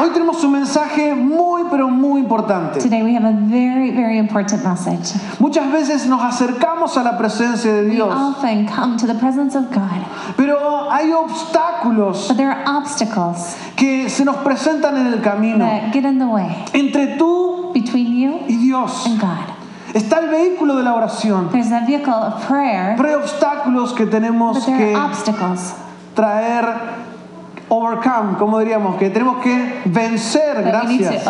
Hoy tenemos un mensaje muy, pero muy importante. Today we have a very, very important message. Muchas veces nos acercamos a la presencia de We Dios, often come to the presence of God, pero hay obstáculos but there are obstacles que se nos presentan en el camino that get in the way entre tú between you y Dios. and God. Está el vehículo de la oración, There's that vehicle of prayer, pero hay obstáculos que tenemos que traer, overcome, como diríamos, que tenemos que vencer, need gracias.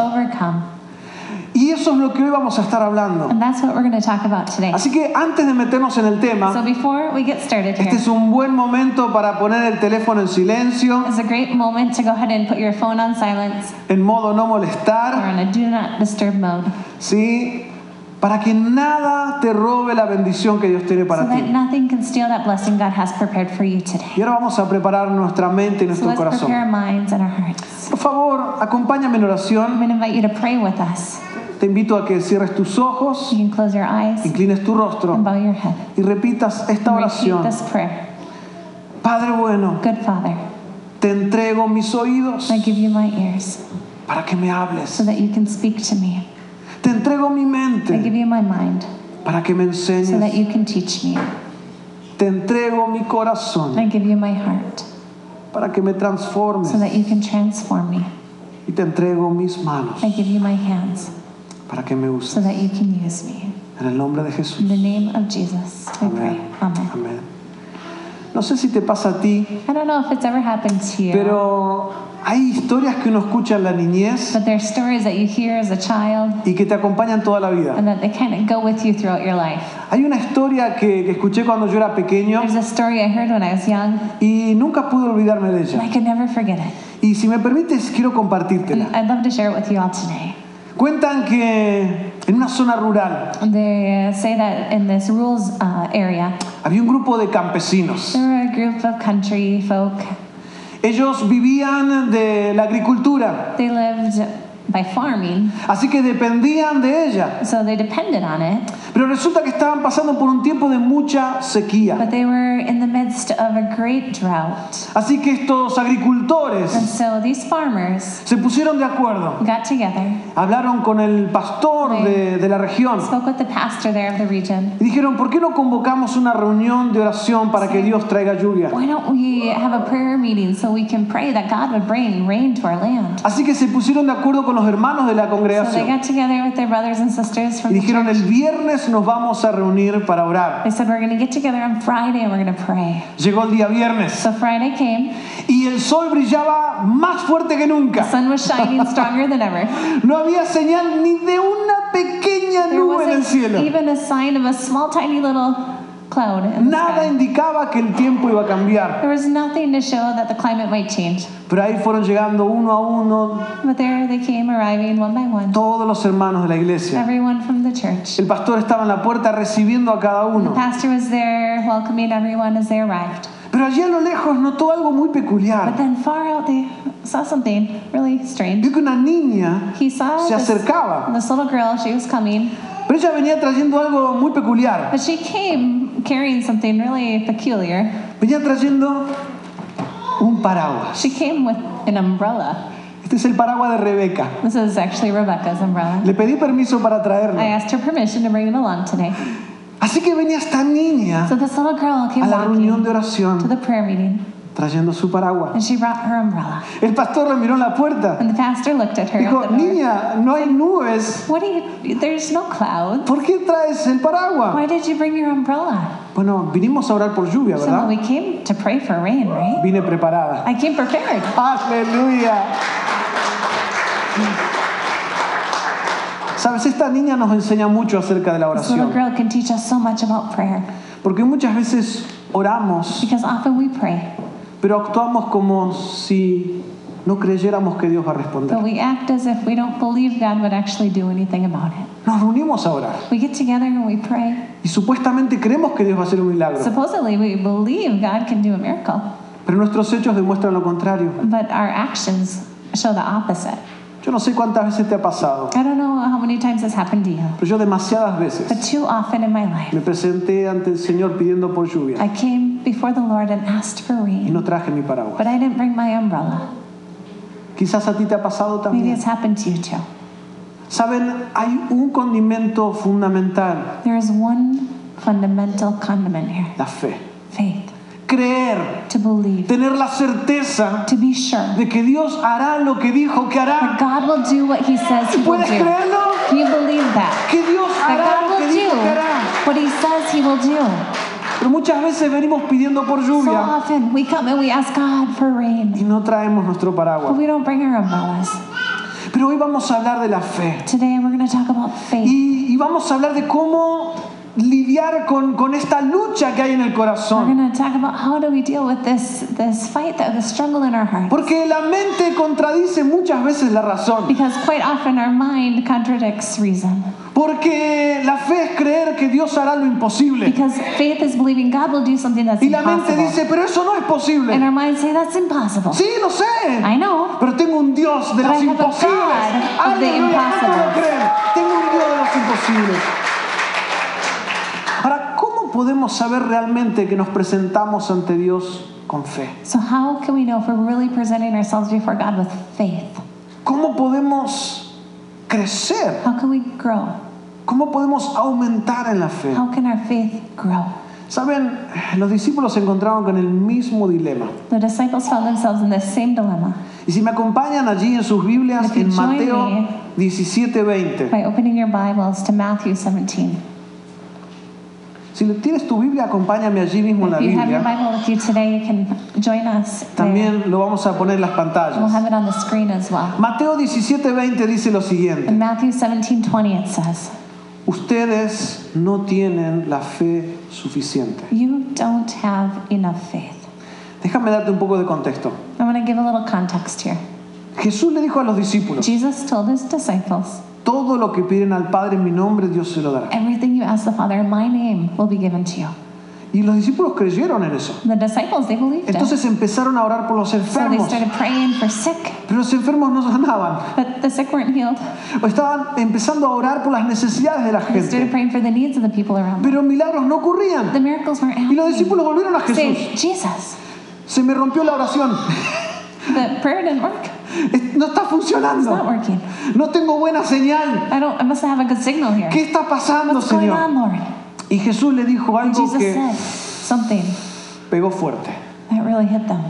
Y eso es lo que hoy vamos a estar hablando. And that's what we're going to talk about today. Así que antes de meternos en el So tema, before we get started este es un buen momento para poner el teléfono en silencio, en modo no molestar, on a do not disturb mode ¿sí? Para que nada te robe la bendición que Dios tiene so para that ti. nothing can steal that blessing God has prepared for you today. Y ahora vamos a preparar nuestra mente y So nuestro prepare corazón. our minds and our hearts. Por favor, acompáñame en oración. going to invite you to pray with us. Te invito a que cierres tus ojos, You can close your eyes inclines tu and rostro bow your head. y repitas esta oración. this prayer. Padre bueno, Good Father, te entrego mis oídos I give you my ears para que me hables. so that you can speak to me. Te entrego mi I give mente you my mind para que me so that enseñes. you can teach me. Te entrego mi corazón I give you my heart para que me transformes. so that you can transform me. Y te entrego mis manos I give you my hands para que me so uses. that you can use me. En el nombre de Jesús. In the name of Jesus, pray. Amén. Amen. Amén. No sé si te pasa a ti, I don't know if it's ever happened to you, pero hay historias que uno escucha en la niñez but there's stories that you hear as a child y que te acompañan toda la vida. and that they kind of go with you throughout your life. Hay una historia que, que escuché cuando yo era pequeño There's a story I heard when I was young, y nunca pude olvidarme de and I ella. could never forget it. Y si me permites, quiero compartírtela. I'd love to share it with you all today. Cuentan que en una zona rural They uh, say that in this rules uh, area, había un grupo de campesinos. there were a group of country folk. Ellos vivían de la agricultura, by farming, así que dependían de ella. so they depended on it. Pero resulta que estaban pasando por un tiempo de mucha sequía. But they were in the midst of a great drought. Así que estos And agricultores so these farmers se pusieron de acuerdo. got together, Hablaron con el pastor de, de la región spoke with the pastor there of the region. y dijeron, ¿por qué no convocamos una reunión de oración para que Dios traiga lluvia? Why don't we have a prayer meeting so we can pray that God would bring rain to our land? Así que se pusieron de acuerdo con los hermanos de la congregación got together with their brothers and sisters y from the dijeron, el viernes nos vamos a reunir para orar. They said, We're going to get together on Friday and we're going to pray. Llegó el día viernes So Friday came, y el sol brillaba más fuerte que the nunca. sun was shining stronger than ever. No había señal ni de una pequeña nube en el cielo. even a sign of a small, tiny little cloud the Nada indicaba que el tiempo iba a cambiar. There was nothing to show that the climate might change. Pero ahí fueron llegando uno a uno But there they came arriving one by one, todos los hermanos de la iglesia. everyone from the church. El pastor estaba en la puerta recibiendo a cada The uno. pastor was there welcoming everyone as they arrived. Pero allí a lo lejos notó algo muy But peculiar. then far out they saw something really strange. Vio que una niña He saw se this, acercaba, this little girl, she was coming, pero ella venía trayendo algo muy peculiar. but she came carrying something really peculiar. Venía trayendo un paraguas. She came with an umbrella. Este es el paraguas de Rebeca. This is actually Rebecca's umbrella. Le pedí permiso para I traerlo. asked her permission to bring it along today. Así que venía esta niña So this little girl came a la reunión de to oración the prayer meeting, trayendo su paraguas. and she brought her umbrella. El pastor le miró en la puerta. And the pastor looked at her. Dijo, niña, no hay nubes. What do you? There's no clouds. ¿Por qué traes el paraguas? Why did you bring your umbrella? Bueno, vinimos a orar por lluvia, So ¿verdad? we came to pray for rain, right? Vine preparada. I came prepared. Aleluya. Sabes, esta niña nos enseña mucho acerca de la This little oración. girl can teach us so much about prayer Porque muchas veces oramos, pero actuamos como si no creyéramos que Dios va a responder. but we act as if we don't believe God would actually do anything about it. Nos reunimos a orar We get together and we pray. y supuestamente creemos que Dios va a hacer un milagro, Supposedly, we believe God can do a miracle, pero nuestros hechos demuestran lo contrario. but our actions show the opposite. Yo no sé cuántas veces te ha pasado, I don't know how many times this happened to you, pero yo demasiadas but veces too often in my life, me presenté ante el Señor pidiendo por lluvia I came before the Lord and asked for y rain, no traje mi paraguas. but I didn't bring my umbrella. Quizás a ti te ha pasado Maybe también. it's happened to you too. Saben, hay un condimento fundamental, There is one fundamental condiment here la fe. faith. Creer, To believe, tener la certeza to be sure de que Dios hará lo que dijo que hará. God will do what He says He will ¿Puedes do. creerlo? Can you believe that? Que Dios That hará God lo que will dijo do que hará. what He says He will do. Pero muchas veces venimos pidiendo por So lluvia often we come and we ask God for y no traemos nuestro but paraguas. we don't bring our umbrellas. Pero hoy vamos a hablar de la fe. Today we're going to talk about faith. Y, y vamos a hablar de cómo lidiar con, con esta lucha que hay en el We're corazón. going to talk about how do we deal with this this fight, that the struggle in our heart. Porque la mente contradice muchas veces la razón. Because quite often our mind contradicts reason. Porque la fe es creer que Dios hará lo imposible. Because faith is believing God will do something that's Y la mente impossible. dice, pero eso no es And posible. our minds say that's impossible. Sí, lo sé. I know. Pero tengo un Dios de But los I have a imposibles. Tengo un Dios de los imposibles. ¿Cómo podemos saber realmente que nos presentamos ante Dios con fe? So how can we know if we're really presenting ourselves before God with faith? ¿Cómo podemos crecer? How can we grow? ¿Cómo podemos aumentar en la fe? How can our faith grow? Saben, los discípulos se encontraron con el mismo dilema. The disciples found themselves in the same dilemma Y si me acompañan allí en sus Biblias, en Mateo me- 17:20. by opening your Bibles to Matthew 17. Si tienes tu Biblia, acompáñame allí mismo en la Biblia. También lo vamos a poner en las We'll pantallas. have it on the screen as well. Mateo 17:20 dice lo siguiente. In Matthew 17:20 it says, Ustedes no tienen la fe suficiente. "You don't have enough faith." Déjame darte un poco de contexto. I'm going to give a little context here. Jesús le dijo a los discípulos, Todo lo que piden al Padre en mi nombre, Dios se lo dará. "Everything you ask the Father in my name will be given to you." Y los discípulos creyeron en eso. The disciples, they believed. Entonces empezaron a orar por los So they enfermos. started praying for sick, Pero los enfermos no sanaban. but the sick weren't healed. O estaban empezando a orar por las necesidades de la They started gente. praying for the needs of the people around them. Pero milagros no ocurrían. The miracles weren't Y los happening. discípulos volvieron a Jesús. Say, Jesus, Se me rompió la oración. the prayer didn't work. No está It's not funcionando. working. No tengo buena señal. I don't. I must have a good signal here. ¿Qué está pasando, What's going Señor? on, Lord? Y Jesús le dijo algo Jesus que said something pegó fuerte. that really hit them.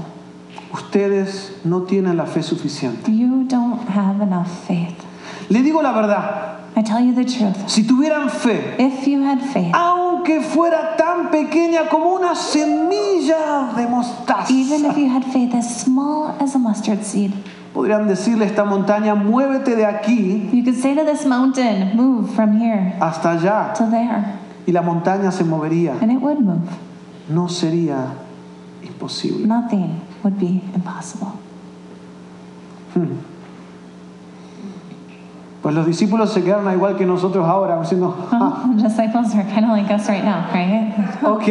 Ustedes no tienen la fe suficiente. You don't have enough faith. Le digo la verdad. I tell you the truth. Si tuvieran fe, If you had faith, aunque fuera tan pequeña como una semilla de mostaza, even if you had faith as small as a mustard seed, podrían decirle a esta montaña, muévete de aquí you could say to this mountain, "Move from here hasta allá. to there," Y la montaña se movería. and it would move. No sería imposible. Nothing would be impossible. Pues los discípulos se quedaron igual que nosotros ahora, diciendo, "Ah, Well, disciples are kind of like us right now, right? ok.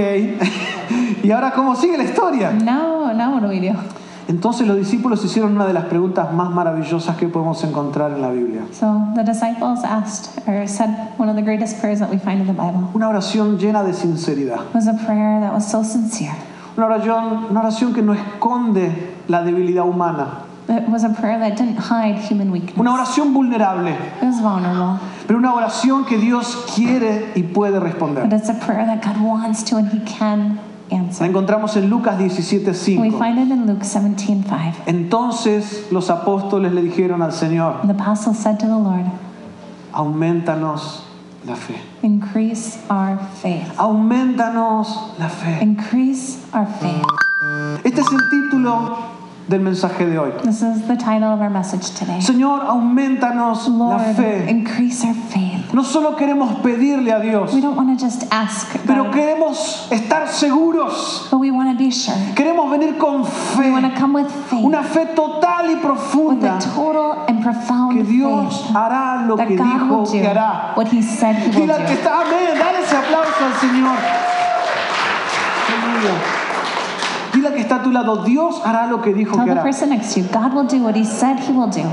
y ahora, ¿cómo sigue la historia? Now, now what do we do? Entonces los discípulos hicieron una de las preguntas más maravillosas que podemos encontrar en la Biblia. So the disciples asked or said one of the greatest prayers that we find in the Bible Una oración llena de sinceridad. was a prayer that was so sincere. Una oración, una oración que no esconde la debilidad humana. It was a prayer that didn't hide human weakness. Una oración vulnerable. It was vulnerable, Pero una oración que Dios quiere y puede but responder. it's a prayer that God wants to and He can La answer. encontramos en Lucas We 17:5. find it in Luke 17:5. Entonces los apóstoles le dijeron al Señor, The apostles said to the Lord, aumentanos la fe. "Increase our faith. Aumentanos la fe. Increase our faith." Este es el título del mensaje de hoy. This is the title of our message today. Señor, aumentanos la fe. increase our faith. No solo queremos pedirle a Dios, We don't want to just ask, pero queremos estar seguros. but we want to be sure. Queremos venir con We want fe, to come with faith, una fe total y with profunda, a total and profound que Dios faith hará lo that que God dijo will que hará. what He said He will que está, amén, dale ese aplauso al Señor. Aleluya. Dile que está a tu lado, Dios hará lo que dijo Tell que the hará. person next to you, God will do what He said He will do.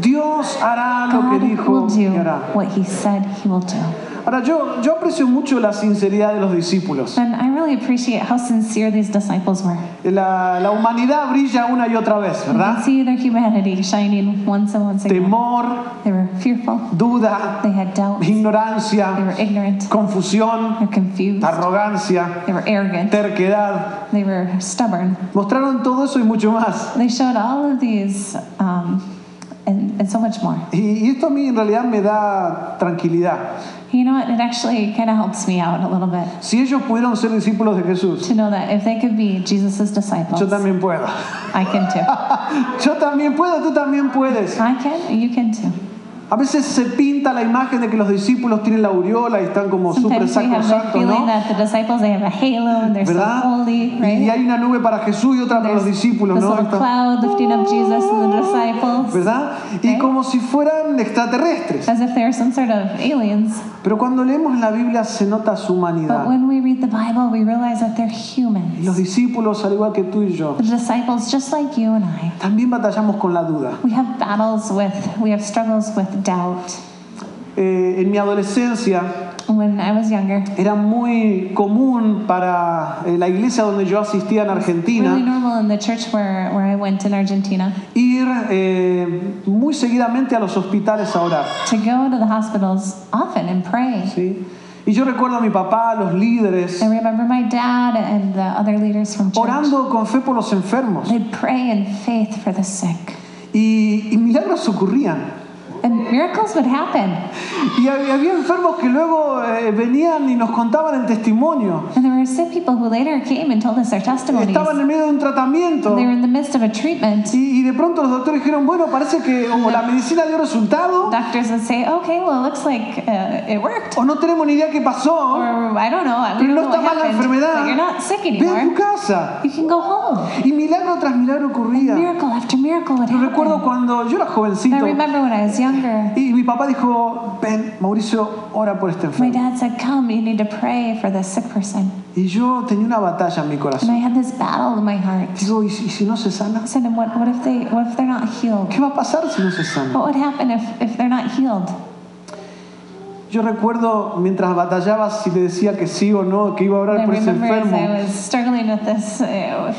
Dios hará lo que will dijo do que hará. what He said He will do. Ahora, yo, yo aprecio mucho la sinceridad de los discípulos. And I really appreciate how sincere these disciples were. La, la humanidad brilla una y otra vez, You ¿verdad? can see their humanity shining once and once again. Temor, They were fearful. duda, They had doubt. They ignorancia, were ignorant. confusión, They were confused. arrogancia, They were arrogant. terquedad. They were stubborn. Mostraron todo eso y mucho más. They showed all of these um, and, and so much more. Y, y esto a mí en realidad me da tranquilidad. You know what? It actually kind of helps me out a little bit Si ellos pudieron ser discípulos de Jesús, to know that if they could be Jesus' disciples, yo también puedo. I can too. Yo también puedo, tú también puedes. I can, you can too. A veces se pinta la imagen de que los discípulos tienen la aureola y están como súper sacrosantos, ¿no? ¿Verdad? holy, Y hay una nube para Jesús y otra para los discípulos, ¿no? cloud lifting up Jesus and the disciples, ¿Verdad? Y como si fueran extraterrestres. as if they're some sort of aliens. Pero cuando leemos la Biblia se nota su But humanidad. when we read the Bible, we realize that they're Y los humans. discípulos, al igual que tú y yo, The disciples, just like you and I, también batallamos con la duda. we have battles with, we have struggles with doubt. Eh, en mi adolescencia When I was younger, era muy común para eh, la iglesia donde yo asistía en really Argentina normal in the church where, where I went in Argentina ir eh, muy seguidamente a los hospitales a orar. to go to the hospitals often and pray. ¿sí? Y yo recuerdo a mi papá, a los líderes, I remember my dad and the other leaders from church. orando con fe por los enfermos. They'd pray in faith for the sick. Y, y milagros ocurrían. And miracles would happen. Y había, había enfermos que luego eh, venían y nos contaban el testimonio. And there were sick people who later came and told us their testimonies. Estaban en medio de un tratamiento. They were in the midst of a treatment. Y, y de pronto los doctores dijeron, bueno, parece que o la medicina dio resultado Doctors would say, okay, well, it looks like uh, it worked. o no tenemos ni idea qué pasó. Or I don't know, Pero don't no know está what mal la happened. enfermedad. But you're not sick Ve a tu casa. You can go home. Y milagro tras milagro ocurría. Miracle after miracle would Yo recuerdo cuando yo era I jovencito remember when I was younger, y mi papá dijo, ven, Mauricio, ora por este my enfermo. dad said, come, you need to pray for this sick person. Y yo tenía una batalla en mi And corazón. I had this battle in my heart. Digo, ¿y si, y si no se sana? I said, and what, what if they what if they're not healed? ¿Qué va a pasar si no se sana? What would happen if, if they're not healed? Yo recuerdo mientras batallaba si le decía que sí o no, que iba a I orar por ese enfermo. this, uh,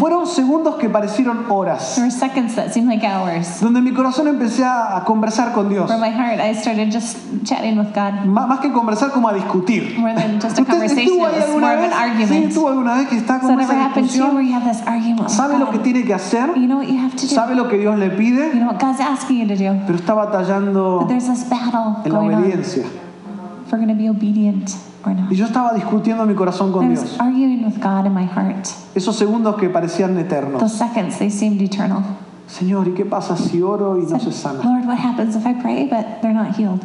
Fueron segundos que parecieron horas, there were seconds that seemed like hours. donde mi corazón empecé a, conversar con Dios. Heart, I started just chatting with God Má- Más que conversar, como a discutir. more than just a ¿Usted conversation. estuvo alguna more of vez? an Sí, estuvo alguna vez que está con that esa discusión. Sabe lo que tiene que hacer, You know sabe lo que Dios le pide, know what God's asking you to do. pero está batallando en la on. Obediencia. If we're going to be obedient or not. Y yo estaba discutiendo en mi corazón I con was Dios. arguing with God in my heart. Esos segundos que parecían eternos. Those seconds, they seemed eternal. Señor, ¿y qué pasa si oro y no se sana? Lord, what happens if I pray but they're not healed?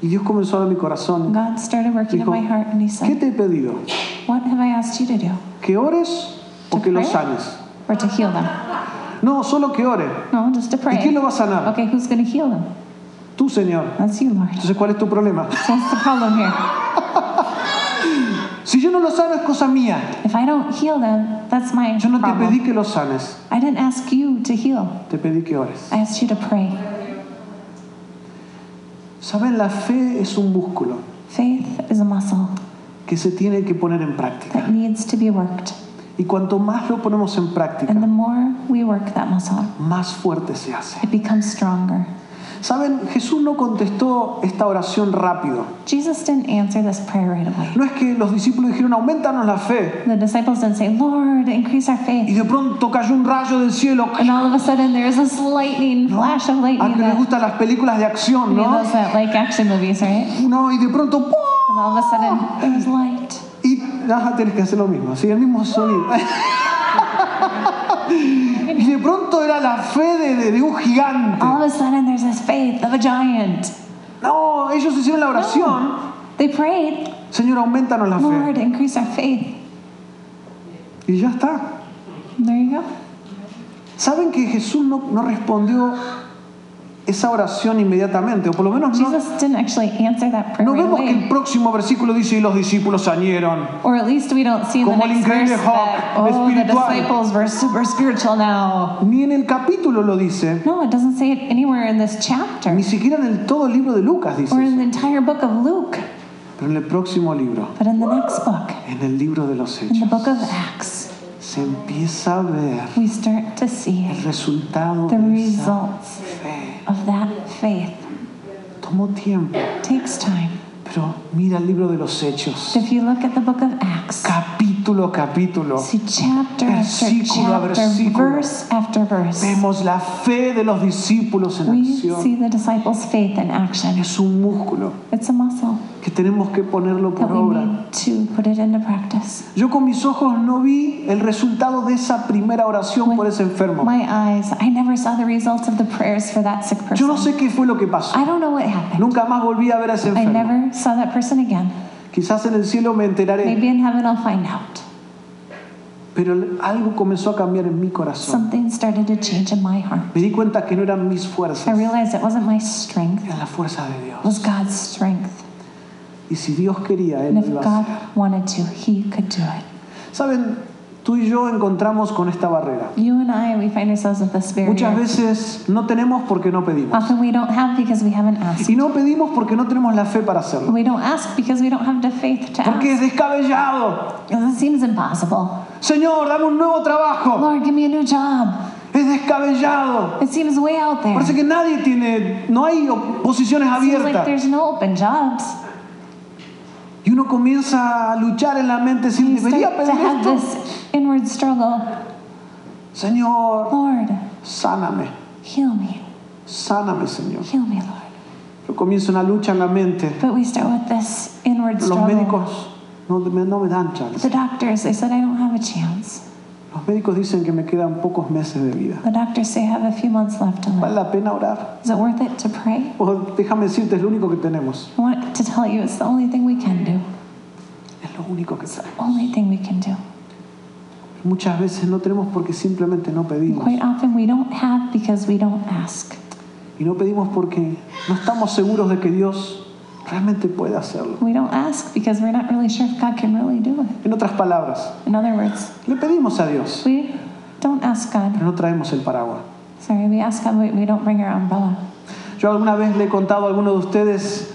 Y Dios comenzó a mi corazón. God started working in my heart and He ¿Qué said, te he pedido? What have I asked you to do? ¿Que ores o To que los sanes? Or to heal them? No, solo que ore. No, just to ¿Y quién lo va a sanar? Okay, who's going to heal them? Tú, Señor. That's you, Lord. Entonces, ¿cuál es tu problema? So what's the problem here? Si yo no lo sano es cosa mía. If I don't heal them, that's my Yo no te pedí que lo sanes, I didn't ask you to heal. te pedí que ores. I asked you to pray. Saben, la fe es un músculo Faith is a muscle que se tiene que poner en práctica. that needs to be worked. Y cuanto más lo ponemos en práctica, And the more we work that muscle, más fuerte se hace. it becomes stronger. Saben, Jesús no contestó esta oración rápido. Jesus didn't answer this prayer right away. No es que los discípulos dijeron, aumentanos la fe. The disciples didn't say, Lord, increase our Y faith. de pronto cayó un rayo del cielo. And all of a sudden there's this lightning, ¿no? flash of A lightning. que les gustan las películas de acción, ¿no? those that like action movies, right? No, y de pronto, ¡pum! And all of a sudden there's light. Y ajá, tienes que hacer lo mismo, así, el mismo sonido. y de pronto era la fe de, de- de un gigante. All of a sudden there's this faith of a giant. No, ellos hicieron la oración. They prayed, Señor, aumentanos la fe. Lord, increase our faith. Y ya está. There you go. ¿Saben que Jesús no, no respondió esa oración inmediatamente, o por lo menos no, Jesus didn't actually answer that prayer no vemos que el próximo versículo dice y los discípulos salieron. Or at least we don't see in the Como el increíble that, oh, the espiritual. disciples were super spiritual now. Ni en el capítulo lo dice, No, it doesn't say it anywhere in this chapter. Ni siquiera en el todo el libro de Lucas dice or in the entire book of Luke, Pero en el próximo libro, but in the next book, en el libro de los in the hechos, book of Acts, se empieza a ver we start to see el resultado the de esa results fe. of that faith. Tomó tiempo, takes time. pero mira el libro de los hechos, If you look at the book of Acts, capítulo a capítulo, see chapter after Versículo a chapter, versículo. verse after verse, vemos la fe de los discípulos en we see the disciples' faith in action. Es un músculo It's a muscle que tenemos que ponerlo por obra. need to put it into practice. Yo con mis ojos no vi el resultado de esa primera oración por ese enfermo. My eyes, I never saw the results of the prayers for that sick Yo no person. sé qué fue lo que pasó. I don't know what happened. Nunca más volví a ver a ese I enfermo. never saw that person again. Quizás en el cielo me enteraré, Maybe in heaven I'll find out. pero algo comenzó a cambiar en mi corazón. Something started to change in my heart. Me di cuenta que no eran mis I fuerzas, realized it wasn't my strength, era la fuerza de it Dios. was God's strength. Y si Dios quería, Él lo iba a God hacer. wanted to, He could do it. Saben, tú y yo encontramos con esta barrera. You and I, we find ourselves with this Muchas veces no tenemos porque no pedimos. Often we don't have because we haven't asked. Y no pedimos porque no tenemos la fe para hacerlo. We don't ask because we don't have the faith to Porque ask. es descabellado. It seems impossible. Señor, dame un nuevo trabajo. Lord, give me a new job. Es descabellado. It seems way out there. Parece que nadie tiene, no hay posiciones It seems like abiertas. there's no open jobs. Y uno comienza a luchar en la mente, You debería have esto. inward struggle. Señor, Lord, sáname, heal me. sáname, Señor. Heal me, Lord. Yo comienzo una lucha en la mente. But we start with this inward Los struggle. médicos no no me dan chance. The doctors, they said I don't have a chance. Los médicos dicen que me quedan pocos meses de vida. The doctors say I have a few months left to ¿Vale la pena orar? Is it worth it to pray? O déjame decirte, es lo único que tenemos. I want to tell you it's the only thing we can do. Es lo único que tenemos. Only thing we can do. Muchas veces no tenemos porque simplemente no pedimos. Quite often we don't have because we don't ask. Y no pedimos porque no estamos seguros de que Dios realmente puede hacerlo. We don't ask because we're not really sure if God can really do it. En otras palabras, In other words, le pedimos a Dios, we don't ask God. pero no traemos el paraguas. Sorry, we ask God, but we don't bring our umbrella. Yo alguna vez le he contado a alguno de ustedes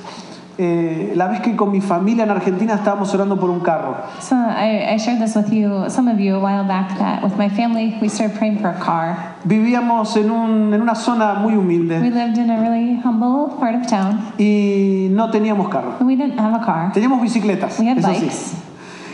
eh, la vez que con mi familia en Argentina estábamos orando por un carro. So I, I shared this with you, some of you, a while back. That with my family, we started praying for a car. Vivíamos en, un- en una zona muy We humilde lived in a really humble part of town, y no teníamos carro. and we didn't have a car. Teníamos bicicletas, We had eso sí. bikes.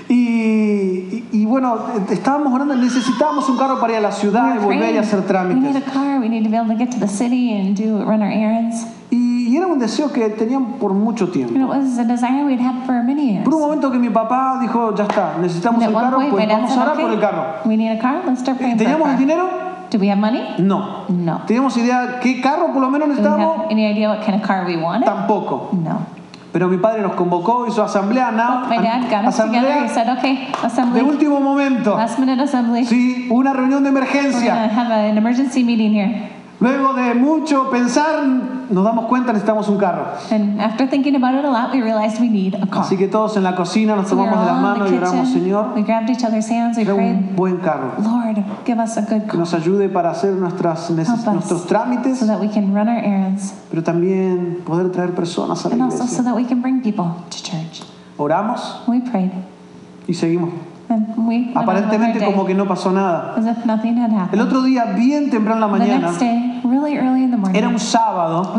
Y, y- y bueno, estábamos orando, necesitábamos un carro para ir a la ciudad We y volver praying, hacer we need trámites. a car. We need to be able to get to the city and do run our errands. Y, y era un deseo que tenían por mucho tiempo. And it was a desire we'd had for many years. Por un momento que mi papá dijo, ya está, necesitamos And el carro, point, pues vamos a orar por el carro. "Okay, we need a car. Let's start praying a ¿Teníamos el car." dinero? Do we have money? No. No. ¿Teníamos idea qué carro por lo menos necesitábamos? any idea what kind of car we wanted? Tampoco. No. Pero mi padre nos convocó, hizo asamblea, My dad got us together. He asamblea said, "Okay, de assembly, último momento. last minute assembly. Sí, una reunión de We're emergencia. have an emergency meeting here." Luego de mucho pensar, nos damos cuenta necesitamos un carro. And after thinking about it a lot, we realized we need a car. Así que todos en la cocina nos So tomamos de manos the y oramos. Señor, We grabbed each other's hands. We prayed, un buen carro Lord, give us a good que car nos ayude para hacer nuestras nuestros trámites, so that we can run our errands pero también poder traer personas a la and also so iglesia. that we can bring people to church. Oramos We prayed y seguimos. Aparentemente como que no pasó nada. El otro día, bien temprano en la mañana, era un sábado,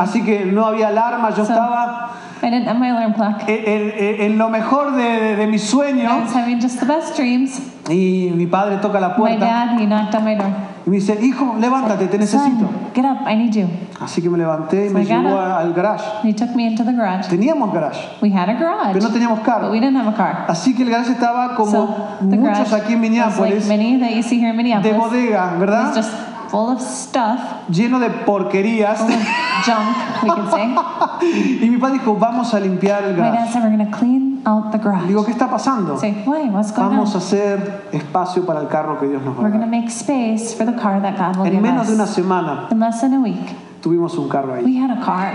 así que no había alarma, yo estaba I didn't have my alarm clock. en, en- en lo mejor de, de- de mis I sueños was having just the best dreams. y mi padre toca la My puerta dad, he knocked on my door. Y me dice, hijo, levántate, te necesito. Son, get up, I need you. Así que me levanté y So me llevó al garage. He took me into the garage. Teníamos garage, We had a garage, pero no teníamos but carro. we didn't have a car. Así que el garage estaba como So muchos aquí en like Minneapolis, many that you see here in de Minneapolis. bodega, It was ¿verdad? Full of stuff, Lleno de porquerías. full of junk, we could say. Y mi padre dijo, vamos a limpiar el My dad garage. said we're gonna clean out the garage. Digo, ¿qué está pasando? Say, why? What's going Vamos a hacer espacio para el carro que Dios nos va a We're dar. make space for the car that God will En give menos de una semana In less than a week, tuvimos un carro ahí. We had a car.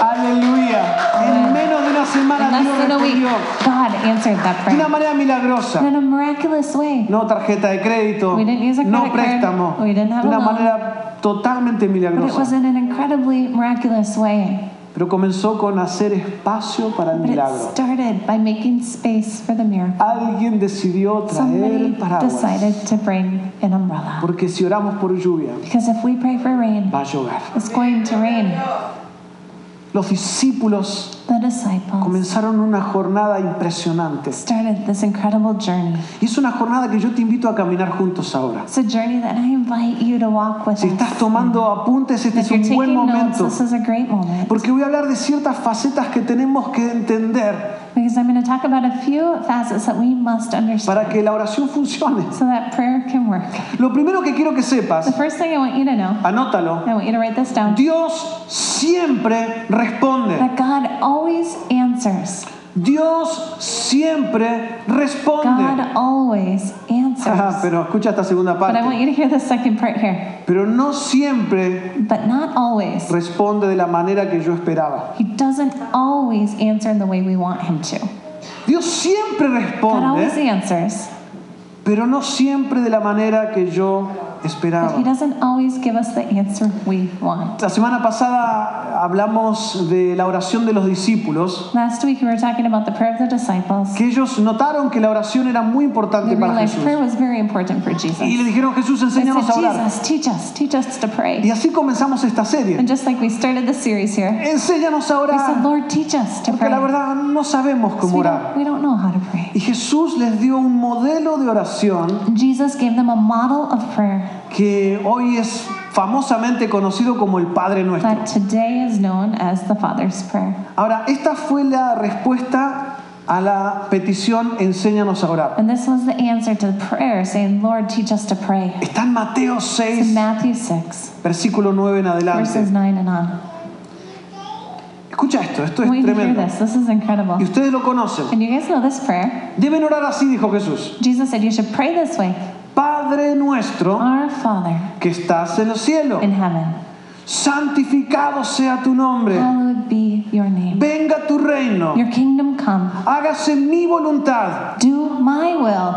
Aleluya. En menos de una In semana Dios respondió God answered that de una prayer. manera milagrosa. In a miraculous way. No tarjeta de crédito, We didn't use a no préstamo, We didn't have de una manera totalmente But it milagrosa. was in an incredibly miraculous way. Pero comenzó con hacer espacio para el But it milagro. started by making space for the miracle. Alguien decidió traer el Somebody paraguas. decided to bring an umbrella. Porque si oramos por lluvia, Because if we pray for rain, va a llover. it's going to rain. Los discípulos The disciples comenzaron una jornada impresionante. started this incredible journey. Y es una jornada que yo te invito a caminar juntos ahora. It's a journey that I invite you to walk with Si estás tomando apuntes, este es un buen momento. this is a great moment. Porque voy a hablar de ciertas facetas que tenemos que entender Because I'm going to talk about a few facets that we must para understand que la oración funcione. so that prayer can work. Lo primero que quiero que The sepas, first thing I want you to know, anótalo, I want you to write this down, Dios siempre responde. that God always answers. Dios siempre God responde. always Ajá, answers. pero escucha esta segunda But I want parte. you to hear the second part here. Pero no siempre But not always. responde de la manera que yo esperaba. He doesn't always answer in the way we want him to. Dios siempre God always responde, answers, pero no siempre de la manera que yo but esperaba. he doesn't always give us the answer we want. La semana pasada hablamos de la oración de los discípulos, Last week we were talking about the prayer of the disciples. que ellos notaron que la oración era muy importante They para Jesús. prayer was very important for Jesus. Y le dijeron, Jesús, They said, enséñanos a orar. Jesus, teach us, teach us to Y pray. así comenzamos esta serie. And just like we started the series here, Enséñanos a we said, orar, Lord, teach us to porque pray. la verdad no sabemos cómo We orar. don't, we don't know how to pray. Y Jesús les dio un modelo de oración Jesus gave them a model of prayer que hoy es famosamente conocido como el Padre Nuestro. that today is known as the Father's Prayer. Ahora, esta fue la respuesta a la petición Enséñanos a orar. And this was the answer to the prayer saying, Lord, teach us to pray. Está en Mateo It's in 6, Matthew 6, versículo 9 en verses adelante. 9 and on. Escucha esto, esto es tremendo. this. This is incredible. Y ustedes lo conocen. And you guys know this prayer. Deben orar así, dijo Jesús. Jesus said, You should pray this way Padre nuestro Our Father que estás en el cielo, in heaven, santificado sea tu nombre. hallowed be your name. Venga tu reino. Your kingdom come. Hágase mi voluntad. Do my will.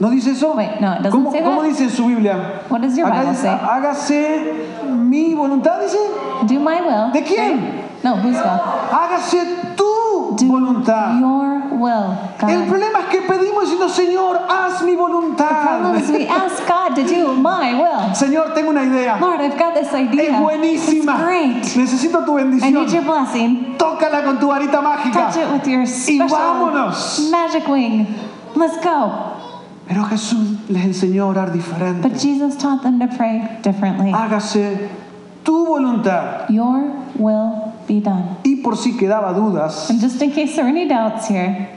¿No dice eso? Wait, no, it ¿Cómo, say cómo dice en su Biblia? What does your Bible say? hágase mi voluntad, dice. Do my will. ¿De quién? right? No, whose will? Hágase tu Do voluntad. your will, El God. problema es que pedimos diciendo, Señor, haz mi The problem is voluntad. we ask God to do my will. Señor, tengo una idea. Lord, I've got this idea. Es buenísima. It's great. Necesito tu I need your bendición. blessing. Tócala con tu varita mágica. Touch it with your special vámonos. magic wing. Let's go. Pero Jesús les enseñó a orar diferente. But Jesus taught them to pray differently. Hágase tu voluntad. Your will be done. Y por si quedaba dudas, And just in case there are any doubts here,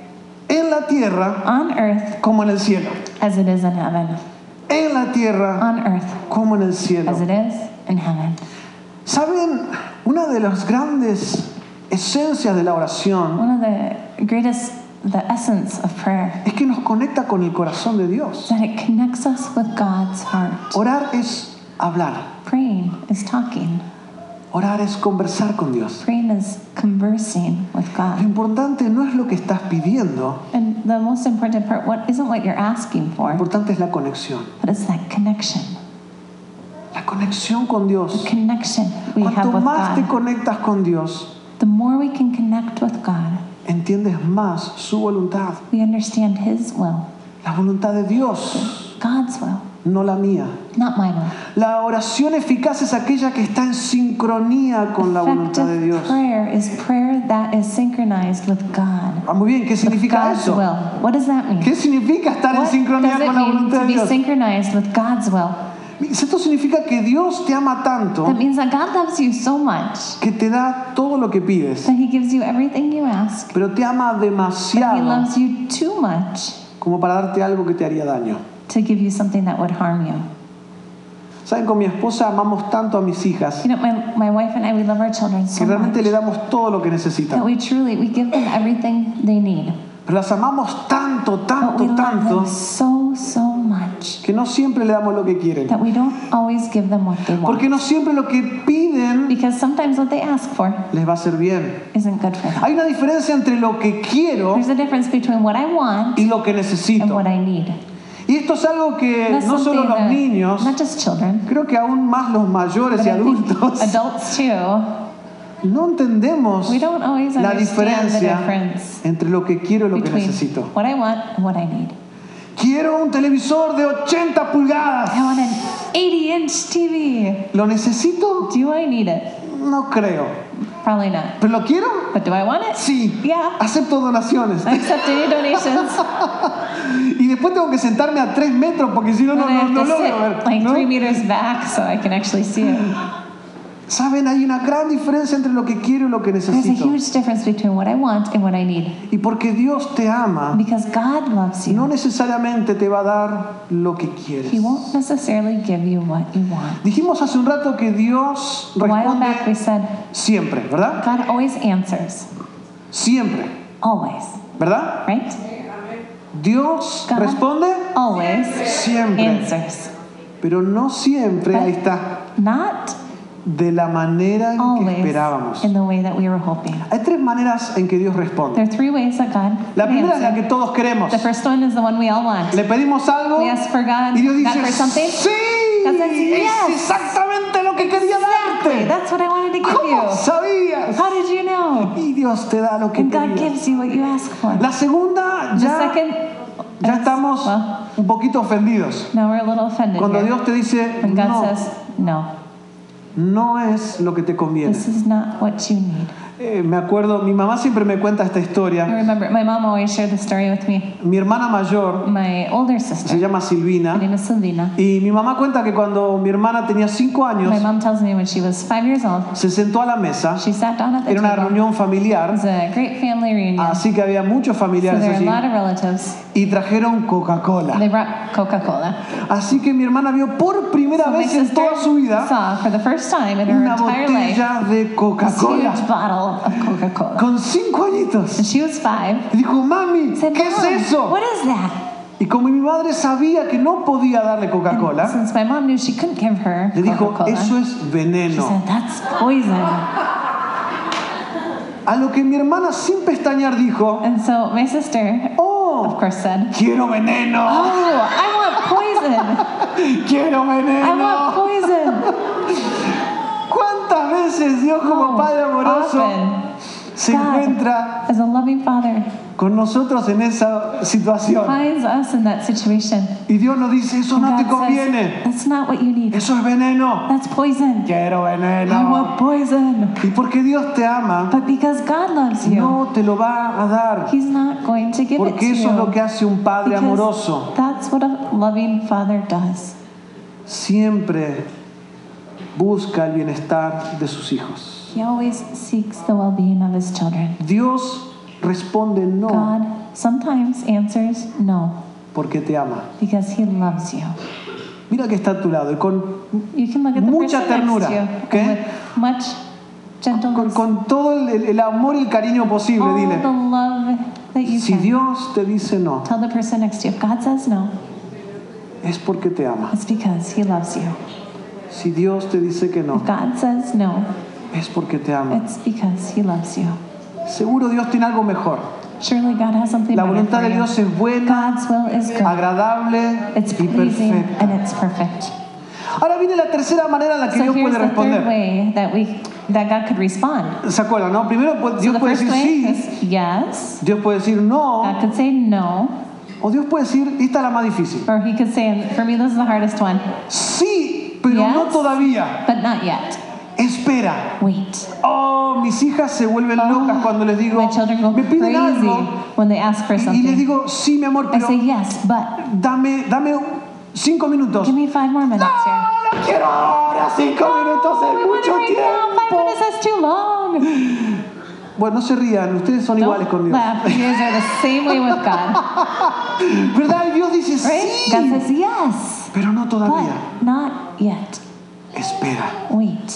en la tierra on earth como en el cielo. as it is in heaven, En la tierra on earth como en el cielo. as it is in heaven. ¿Saben? Una de las grandes esencias de la oración One of the greatest, the essence of prayer, es que nos conecta con el corazón de is Dios. that it connects us with God's heart. Orar es hablar. Praying is talking. Orar es conversar con Dios. Praying is conversing with Lo God. importante no es lo que estás pidiendo, And the most important part, what isn't what you're asking lo for, importante es la conexión. but it's that connection. La conexión con Dios. The connection we have Cuanto with más te God. conectas con Dios, The more we can connect with God, entiendes más su voluntad. we understand His will, La voluntad de Dios, God's will, no la mía. not my will. La oración eficaz es aquella que está en sincronía con la voluntad de Dios. prayer is prayer that is synchronized with God. Ah, muy bien, ¿qué significa eso? will. What does that mean? ¿Qué significa estar en What sincronía does it con la voluntad de Dios? synchronized with God's will? Esto significa que Dios te ama tanto That means that God loves you so much que te da todo lo que pides, that He gives you everything you ask, pero te ama but He demasiado loves you too much como para darte algo que te haría daño. To give you something that would harm you. ¿Saben? Con mi esposa amamos tanto a mis hijas You know, my, my wife and I, we love our children so que realmente much le damos todo lo que that necesitan. we truly, we give them everything they need. Pero las amamos tanto, But we tanto, love tanto them so, so much que no siempre le damos lo que quieren. that we don't always give them what they want. Porque no siempre lo que piden Because sometimes what they ask for les va a hacer bien. isn't good for them. Hay una diferencia entre lo que quiero There's a difference between what I want y lo que and necesito. what I need. Y esto es algo que That's no solo los niños, children, creo que aún más los mayores y adultos, too. no entendemos la diferencia entre lo que quiero y lo que necesito. what I want and what I need. Quiero un televisor de 80 pulgadas. I want an 80 inch TV. ¿Lo necesito? Do I need it? No creo. Probably not. ¿Pero lo quiero? But do I want it? Sí. Yeah. Acepto donaciones. I accept any donations. Y después tengo que sentarme a 3 metros porque si no, no, no, no logro ver. like ¿no? three meters back so I can actually see it. Saben, hay una gran diferencia entre lo que quiero y lo que There's a necesito. huge difference between what I want and what I need. Y porque Dios te ama, Because God loves no you, necesariamente te va a dar lo que He quieres. won't necessarily give you what you want. Dijimos hace un rato que Dios A while back we responde said siempre, ¿verdad? God always answers. Siempre, Always. ¿verdad? Right? Dios God responde always siempre, answers. pero no siempre, ahí está, Not de la manera en que esperábamos. in the way that we were hoping. Hay tres maneras en que Dios responde. There are three ways that God La primera es la que answers. todos queremos. The first one is the one we all want. Le pedimos algo We ask for God, y Dios God dice, for something. sí, God says, es yes. exactamente lo que quería darte. That's what I wanted to give ¿Cómo you. sabías? How did you know? Y Dios te da lo que And God gives you what you ask for. La segunda, The ya, second, ya estamos well, un poquito ofendidos. now we're a little offended Cuando here. Dios te dice, When God no, says, no, no es lo que te conviene. this is not what you need. Eh, me acuerdo, mi mamá siempre me cuenta esta I historia. remember my mom always shared the story with me. Mi hermana mayor My older se sister, llama her Silvina. name is Silvina. Y mi mamá cuenta que cuando mi hermana tenía cinco años, My mom tells me when she was five years old, se sentó a la mesa. she sat down at the Era una reunión It familiar, was a great family reunion. así que había muchos So familiares there were a allí. lot of relatives. Y trajeron Coca-Cola. They brought Coca-Cola. Así que mi hermana vio por primera So vez en toda su vida saw for the first time in her una entire life botella de this Coca-Cola. Bottle of Coca-Cola. Con cinco And añitos. she was five. Y dijo, mami, Said, ¿qué es "Mom, eso? What is that? Y como mi madre sabía que no podía darle And Coca-Cola, since my mom knew she couldn't give her le dijo, eso es she veneno. said, that's poison. A lo que mi hermana sin pestañear dijo, And so my sister, of oh, course, said, quiero veneno, Oh, I want poison. quiero I want veneno. poison. ¿Cuántas veces Dios como Oh, Padre amoroso se encuentra as a loving father, con nosotros en esa situación? finds us in that situation. Y Dios nos dice, eso no te conviene, that's not what you need. eso es veneno. That's poison. Quiero I veneno. want poison. Y porque Dios te ama, But because God loves you, no te lo va a dar. He's not going to give it to Porque eso es lo que hace un padre amoroso. that's what a loving father does. Siempre busca el bienestar de sus hijos. He always seeks the well being of his children. Dios responde no God sometimes answers no porque te ama. because he loves you. Mira que está a tu lado y con, You can look at the Mucha ternura, con, todo el, el amor y el cariño posible, all the dile, love that you si can. Dios te dice no, Tell the person next to you, if God says no, es porque te ama. it's because he loves you. Si Dios te dice que no, If God says no, es porque te ama. it's because he loves you. Seguro Dios tiene algo mejor. Surely God has something La better voluntad for de you. Dios es buena, God's will is good. agradable It's y pleasing perfecta. and it's perfect. Ahora viene la tercera manera en la que So Dios here's puede the third responder. way that we that God could respond. ¿Se acuerdan, no? Primero pues, So Dios the puede first decir way sí, is yes. Dios puede decir no, God could say no, o Dios puede decir, esta es la más difícil. or He could say, and for me, this is the hardest one, Sí, pero no todavía. but not yet. Espera. Wait. Oh, mis hijas se vuelven locas cuando les digo, My children go me piden algo when they ask for y les something. digo, sí, mi amor, I pero say yes, but dame, dame cinco minutos. give me five more minutes here. No, no quiero ahora, cinco minutos Oh, es I mucho right now. Five tiempo. minutes is too long. Bueno, no se rían, ustedes son iguales con Dios. laugh. You guys are the same way with God, ¿Verdad? Dios dice, right? God sí, says yes, pero no todavía. but not yet. Espera, Wait,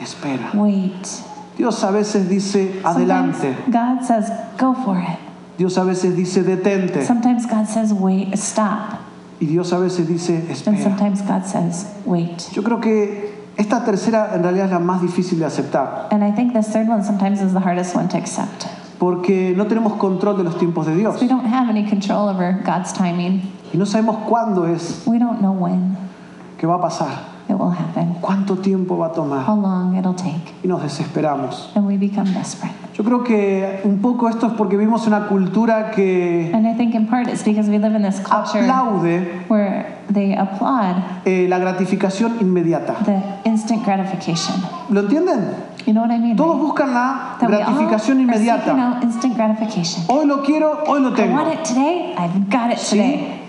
espera. wait. Dios a veces dice, Sometimes adelante. God says, go for it. Dios a veces dice, detente. Sometimes God says, wait, stop. Y Dios a veces dice, And espera. sometimes God says, wait. Yo creo que esta tercera en realidad es la más difícil de aceptar, And I think this third one sometimes is the hardest one to accept. porque no tenemos control de los tiempos de Dios We don't have any control over God's timing. y no sabemos cuándo es We don't know when que va a pasar, it will happen, cuánto tiempo va a tomar how long it'll take, y nos desesperamos. and we become desperate. Yo creo que un poco esto es porque vivimos una cultura que And I think in part it's because we live in this culture aplaude where they applaud eh, la gratificación inmediata. the instant gratification. ¿Lo entienden? You know what I mean? Todos right? buscan la That gratificación inmediata. out instant gratification. Hoy lo quiero, hoy lo I tengo. want it today. I've got it Sí. today.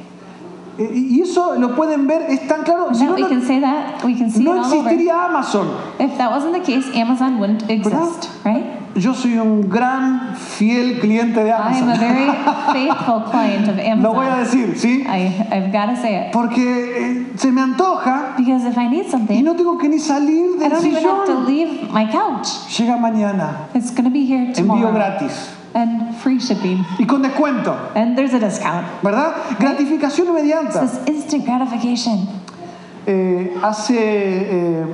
Eh, Y eso lo pueden ver, es tan claro. Si no, existiría Amazon. If that wasn't the case, Amazon wouldn't exist, right? Yo soy un gran, fiel cliente de I am a Amazon. very faithful client of Lo voy a Amazon. decir, ¿sí? I, I've got to say it. Porque eh, se me antoja Because if I need y something, no tengo que ni salir I del don't even have to sillón. leave my couch. Llega mañana, It's going to be here envío tomorrow. gratis And free shipping. y con descuento, And there's a discount. ¿verdad? Gratificación It's inmediata. this instant gratification. Eh, hace eh,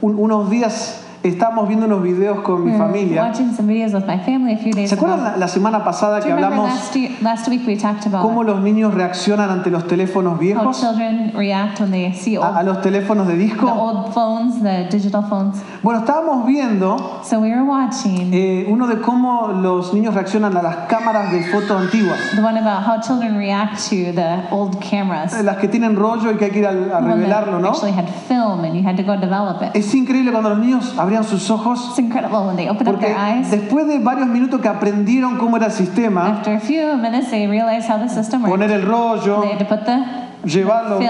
un- unos días estábamos viendo unos videos con mi familia. ¿Se acuerdan la, la semana pasada que hablamos last, year, last week we about cómo los niños reaccionan ante los teléfonos how viejos? children react when they see old, A, a los teléfonos de the disco. old phones, the digital phones? Bueno, estábamos viendo So we were watching eh, uno de cómo los niños reaccionan a las cámaras de foto antiguas. the one about how children react to the old cameras. Las que tienen rollo y que hay que ir a, a The revelarlo, ¿no? had film and you had to go develop it. Es increíble cuando los niños abrían sus ojos It's incredible when they open up porque their eyes. después de varios minutos que aprendieron cómo era el sistema, After a few minutes, they realize how the system works. poner el rollo, llevarlo, Y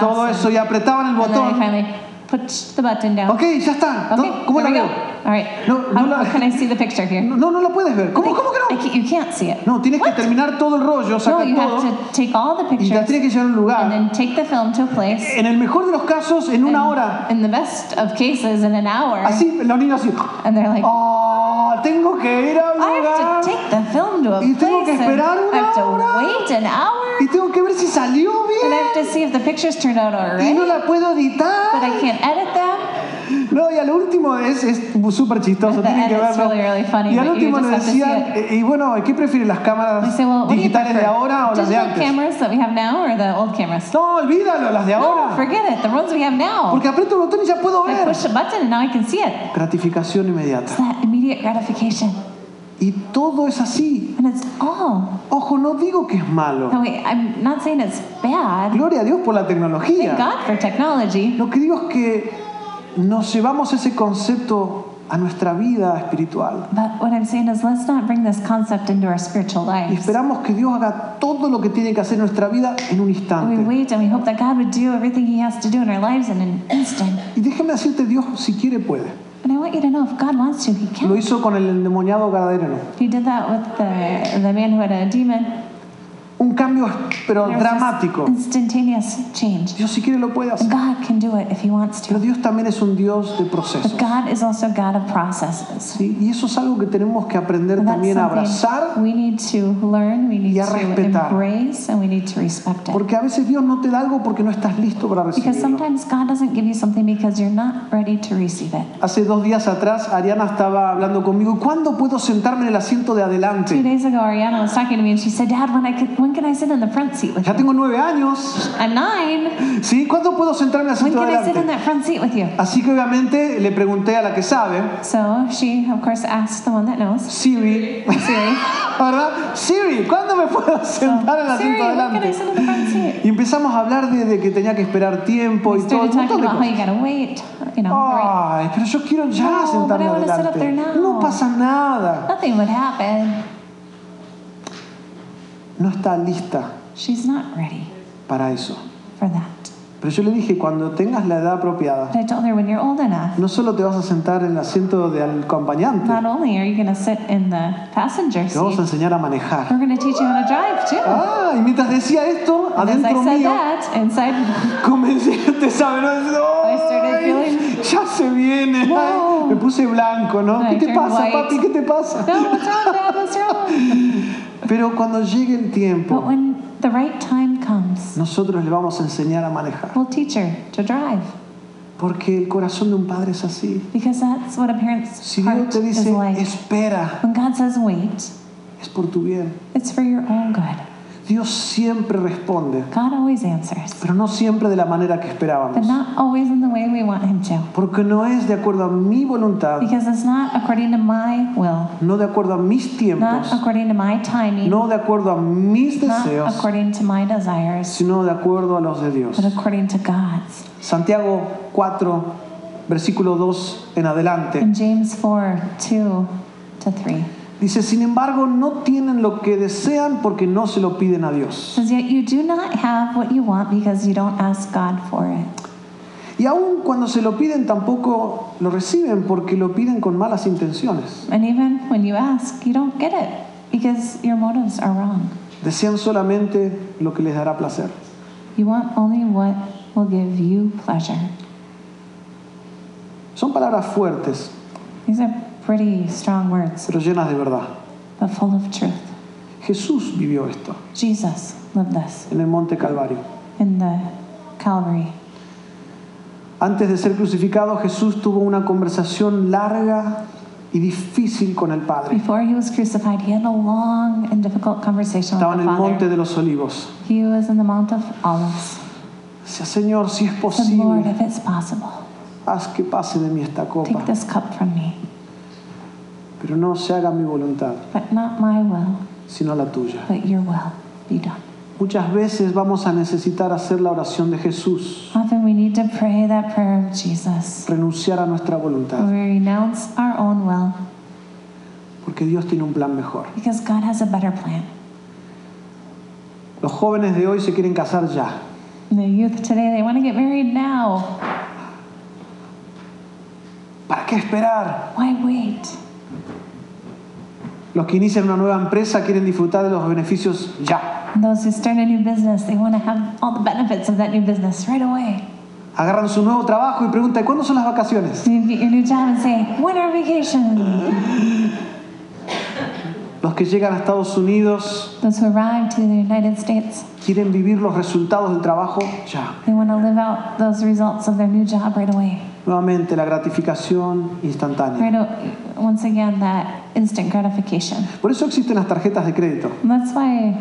todo eso, y apretaban el botón. Ok, ya está. ¿No? ¿Cómo we veo? All right. No, how, no la- how can I see the picture here? No, no la puedes ver. ¿Cómo, cómo que I no? can't- you can't see it. No, tienes que terminar todo el rollo, No, sacar you todo have to take all the y la pictures tienes que llevar a un and lugar. then take the film to a place. En el mejor de los casos, en una hora. In the best of cases, in an hour. Así, los niños así. And they're like, Oh, tengo que ir a un I have lugar to take the film to a Y tengo que place and esperar I una have to hora. wait an hour. y tengo que ver si salió And I have bien to see if the pictures turned out y alright. no la puedo But I editar. can't edit them. No, y al último es súper chistoso, tienen que verlo. really, really funny, Y al último see decían, eh, y bueno, ¿qué prefieren las cámaras say, well, digitales de ahora o las de antes? cameras that we have now or the old cameras? No, olvídalo, las de No, ahora. forget it. The ones we have now. Porque aprieto el botón y ya puedo I ver. push a button and now I can see it. Gratificación inmediata. It's that immediate gratification. Y todo es así. And it's all. Ojo, no digo que es malo. No, wait, I'm not saying it's bad. Gloria a Dios por la Thank tecnología. God for technology. Lo que digo es que nos llevamos ese concepto a nuestra vida espiritual. But what I'm saying is let's not bring this concept into our spiritual Y esperamos que Dios haga todo lo que tiene que hacer en nuestra vida en un We instante. wait and we hope that God would do everything He has to do in our lives in an instant. Y déjeme decirte, Dios si quiere puede. And I want you to know if God wants to, He Lo can. hizo con el endemoniado Gadareno. He did that with the, the man who had a demon. Un cambio pero dramático. instantaneous change. Dios si quiere lo puede hacer. God can do it if He wants Pero to. Dios también es un Dios de But procesos. God is also God of processes. ¿sí? Y eso es algo que tenemos que aprender también a abrazar, we need to learn, we need y a to respetar. embrace, and we need to respect it. porque a veces Dios no te da algo porque no estás listo para Because recibirlo. sometimes God doesn't give you something because you're not ready to receive it. Hace dos días atrás Ariana estaba hablando conmigo, ¿cuándo puedo sentarme en el asiento de Two adelante? days ago, Ariana was talking to me and she said, Dad, when, I can, when can I sit in the front seat with Ya tengo nueve años, I'm nine. ¿sí? ¿Cuándo puedo sentarme en el When de can I sit in adelante? that front seat with you? Así que obviamente le pregunté a la que sabe, So she, of course, asked the one that knows, Siri, Siri, ¿verdad? Siri, ¿cuándo me puedo sentar en el Siri, asiento when can I adelante? sit in the front seat? Y empezamos a hablar de, de que tenía que esperar tiempo y todo, started un montón de about how you cosas. gotta wait, you know, right? Ay, pero yo quiero ya No, sentarme but I wanna sit up adelante. there now. No pasa nada. Nothing would happen. No está lista She's not ready para eso. for that. Pero yo le dije, cuando tengas la edad apropiada, But I told her, when you're old enough, no solo te vas a sentar en el asiento del acompañante, not only are you sit in the passenger te vamos a seat, enseñar a manejar. we're teach you how to drive too. Ah, y mientras decía esto, And as I adentro said mío, that, inside comencé, te sabes, no, I started Ay, feeling- ya se viene. Ay, me puse blanco, ¿no? I ¿Qué te turned pasa, white. papi? ¿Qué te pasa? No, what's wrong, Dad? What's wrong? Pero cuando llegue el But tiempo, when the right time comes, nosotros le vamos a enseñar a manejar. We'll teach her to drive Porque el corazón de un padre es así. because that's what a parent's Si Dios te dice, like. espera, When God says wait, es por tu bien. it's for your own good. Dios siempre responde, God always answers, pero no siempre de la manera que but esperábamos. not always in the way we want Him to. Porque no es de acuerdo a mi voluntad, Because it's not according to my will, no de acuerdo a mis not tiempos, according to my timing, no de acuerdo a mis not deseos, according to my desires, sino de acuerdo a los de Dios. but according to God's. Santiago 4, versículo 2 en adelante. In James 4 2 to 3 Dice, sin embargo, no tienen lo que desean porque no se lo piden a Dios. says, Yet you do not have what you want because you don't ask God for it. Y aun cuando se lo piden tampoco lo reciben porque lo piden con malas intenciones. And even when you ask, you don't get it because your motives are wrong. Desean solamente lo que les dará placer. You want only what will give you pleasure. Son palabras fuertes, These are pretty strong words, pero llenas de verdad. but full of truth. Jesús vivió esto Jesus lived this en el Monte Calvario. in the Calvary. Antes de ser crucificado, Jesús tuvo una conversación larga y difícil con el Padre. Before he was crucified, he had a long and difficult conversation Estaba with en the el Monte Father. de los Olivos. He was in the Mount of Olives. Decía, Señor, si es Said, Lord, posible, if it's possible, haz que pase de mí esta copa, take this cup from me, pero no se haga mi voluntad, but not my will, sino la tuya. but your will be done. Muchas veces vamos a necesitar hacer la oración de Jesús, Often we need to pray that prayer of Jesus. renunciar a nuestra We voluntad, renounce our own will porque Dios tiene un plan mejor. because God has a better plan. Los jóvenes de hoy se quieren casar ya. The youth today, they want to get married now. ¿Para qué esperar? Why wait? Los que inician una nueva empresa quieren disfrutar de los beneficios ya. Those who start a new business, they want to have all the benefits of that new business right away. Agarran su nuevo trabajo y preguntan, ¿cuándo son las vacaciones? You get your new job and say, when are vacation? Los que llegan a Estados Unidos Those who arrive to the United States, quieren vivir los resultados del trabajo ya. they want to live out those results of their new job right away. Nuevamente, la gratificación instantánea. Right o- once again, that instant gratification. Por eso existen las tarjetas de crédito. And that's why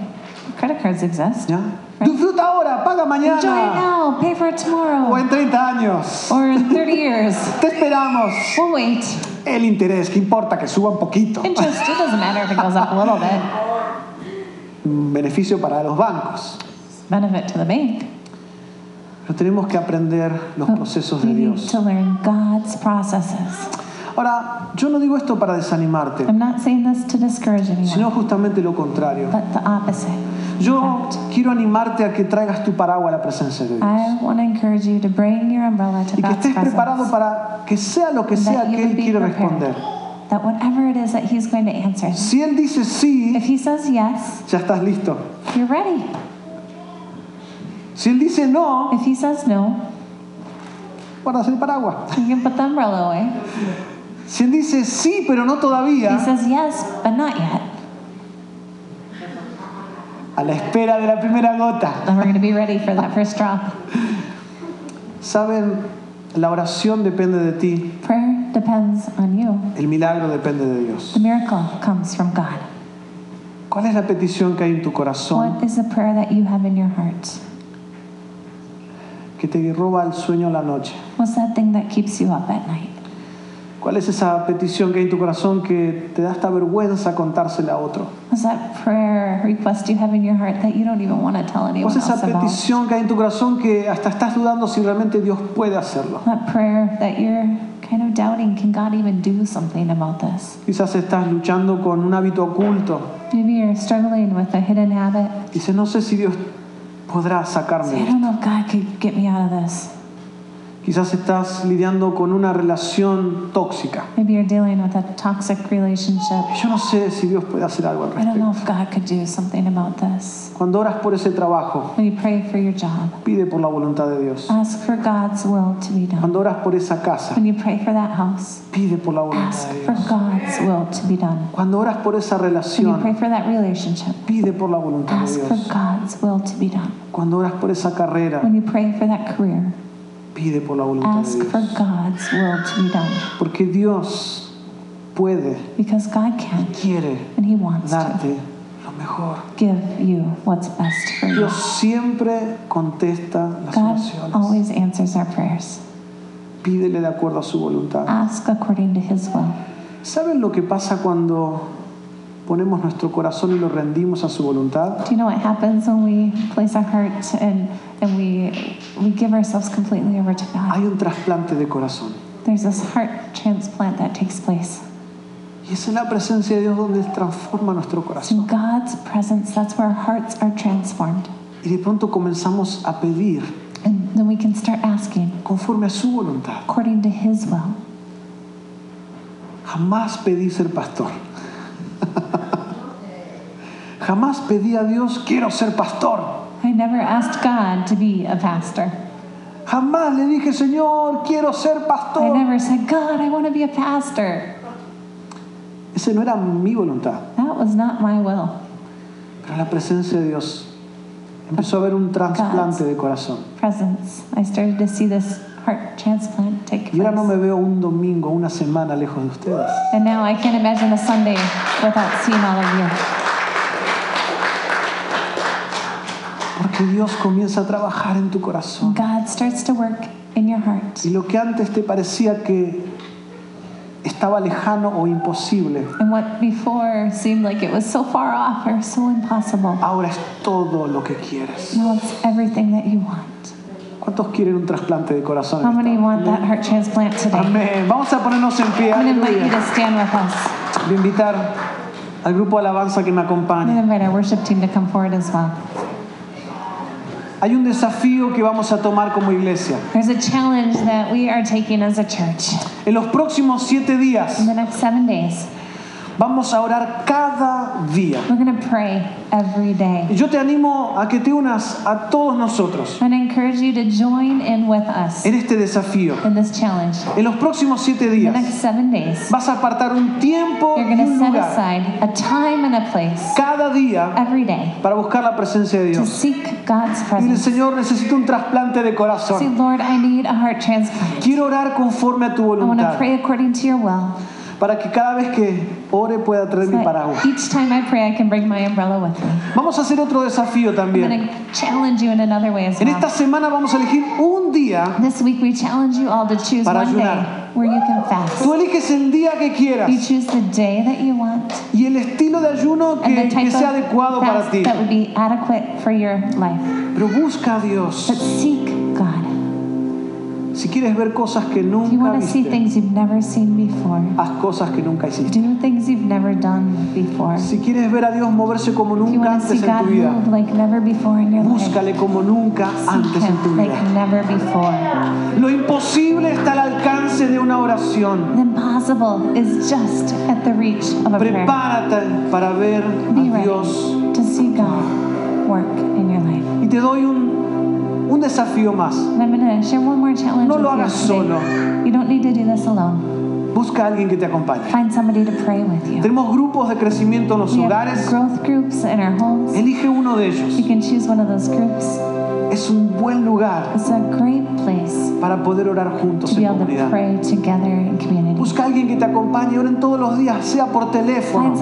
credit cards exist. ¿ya? Disfruta ahora, paga Enjoy it mañana now, pay for it o tomorrow, en 30 años. or in 30 years. Te esperamos. We'll wait. El interés, ¿qué importa que suba un poquito? Interest, it doesn't matter if it goes up a little bit. Beneficio para los bancos. Benefit to the bank. Pero tenemos que aprender los But procesos de Dios. to learn God's processes. Ahora, yo no digo esto para desanimarte, I'm not saying this to discourage anyone, sino justamente lo contrario. but the opposite. Yo quiero animarte a que traigas tu paraguas a la presencia de Dios. I want to encourage you to bring your umbrella to Y que God's estés preparado presence. para que sea lo que sea that you que would Él be quiere prepared. responder. That whatever it is that He's going to answer, Si Él dice sí, if He says yes, ya estás listo. you're ready. Si Él dice no, If He says no, guardas el paraguas. you can put the umbrella away. Si Él dice sí, pero no He todavía, says yes, but not yet. a la espera de la primera gota. Then we're going to be ready for that first drop. Saben, la oración depende de ti, Prayer depends on you. el milagro depende de Dios. The miracle comes from God. ¿Cuál es la petición que hay en tu corazón What is the prayer that you have in your heart? que te roba el sueño la noche? What's that thing that keeps you up at night? ¿Cuál es esa petición que hay en tu corazón que te da esta vergüenza contársela a otro? ¿Cuál es esa petición que hay en tu corazón que hasta estás dudando si realmente Dios puede hacerlo? That prayer that you're kind of doubting, can God even do something about this? Quizás estás luchando con un hábito oculto. Maybe you're struggling with a hidden habit. Dices, no sé si Dios podrá sacarme. Quizás estás lidiando con una relación tóxica. Maybe you're dealing with a toxic relationship. Yo no sé si Dios puede hacer algo al I don't know respecto. if God could do something about this. Cuando oras por ese trabajo, When you pray for your job, pide por la voluntad de Dios. ask for God's will to be done. Cuando oras por esa casa, When you pray for that house, pide por la voluntad ask de for Dios. God's will to be done. Cuando oras por esa When you relación, pray for that relationship, pide por la voluntad de for Dios. God's will to be done. Cuando oras por esa carrera, When you pray for that career, pide por la voluntad de ask for Dios. God's will to be done. Porque Dios puede, Because God can quiere and He wants to darte lo mejor. give you what's best for you. Dios siempre contesta las God oraciones. always answers our prayers. Pídele de acuerdo a su voluntad. Ask according to His will. ¿Saben lo que pasa cuando ponemos nuestro corazón y lo rendimos a su voluntad? Do you know what happens when we place our heart and, and we, we give ourselves completely over to God? Hay un trasplante de corazón. There's this heart transplant that takes place. Y es en la presencia de Dios donde transforma nuestro It's corazón. in God's presence, that's where our hearts are transformed. Y de pronto comenzamos a pedir And then we can start asking conforme a su voluntad. according to His will. Jamás pedí ser pastor. Jamás pedí a Dios, quiero ser pastor. I never asked God to be a pastor. Jamás le dije, Señor, quiero ser I pastor. never said, God, I want to be a pastor. Ese no era mi voluntad. That was not my will. Pero la presencia de Dios empezó a haber un trasplante de corazón. Presence. I started to see this heart transplant take Y ahora no me place. veo un domingo, una semana lejos de ustedes. And now I can't imagine a Sunday without seeing all of you. Porque Dios comienza a trabajar en tu corazón. God starts to work in your heart. Y lo que antes te parecía que estaba lejano o imposible, And what before seemed like it was so far off or so impossible, ahora es todo lo que quieres. now it's everything that you want. ¿Cuántos quieren un trasplante de corazón? How many want that heart transplant today? Amén. Vamos a ponernos en pie. I'm invite you to stand with us. Voy a invitar al grupo de alabanza que me I'm going to acompañe. invite our worship team to come forward as well. Hay un desafío que vamos a tomar como iglesia. There's a challenge that we are taking as a church. En los próximos siete días In the next seven days, vamos a orar cada día. we're going to pray every day. Y yo te animo a que te unas a todos nosotros going to encourage you to join in with us en este desafío. in this challenge. En los próximos siete In the días next seven days, vas a apartar un tiempo y you're going to un set lugar aside a time and a place cada día every day para buscar la presencia de to Dios. seek God's Y presence. Señor, necesito un trasplante de corazón. Lord, I need a heart transplant. Quiero orar conforme a tu I want to voluntad pray according to your will. Para que cada vez que ore pueda traer So mi paraguas. each time I pray, I can bring my umbrella with me. Vamos a hacer otro desafío I'm también. going to challenge you in another way as En well. esta semana vamos a elegir un día. This week, we challenge you all to choose Para one day ayunar. where you can fast. Tú eliges el día que quieras You choose the day that you want y el estilo de ayuno and que, que sea of adecuado para ti. that would be adequate for your life. Pero busca a Dios. But seek God. Si quieres ver cosas que nunca want to see viste, things you've never seen before, haz cosas que nunca hiciste. do things you've never done before. Si quieres ver a Dios moverse como nunca antes en tu vida, move like never before in your life, búscale como nunca antes en tu vida. Lo imposible está al alcance de una oración. Prepárate para ver a Dios. to see God work in your life. Y te doy un, un desafío más. No lo hagas solo. You don't need to do this alone. Busca a alguien que te acompañe. Find somebody to pray with you. Tenemos grupos de crecimiento en los hogares. growth groups in our homes. Elige uno de ellos. You can choose one of those groups. Es un buen lugar Para poder orar juntos en comunidad. Busca a alguien que te acompañe, oren todos los días, sea por teléfono.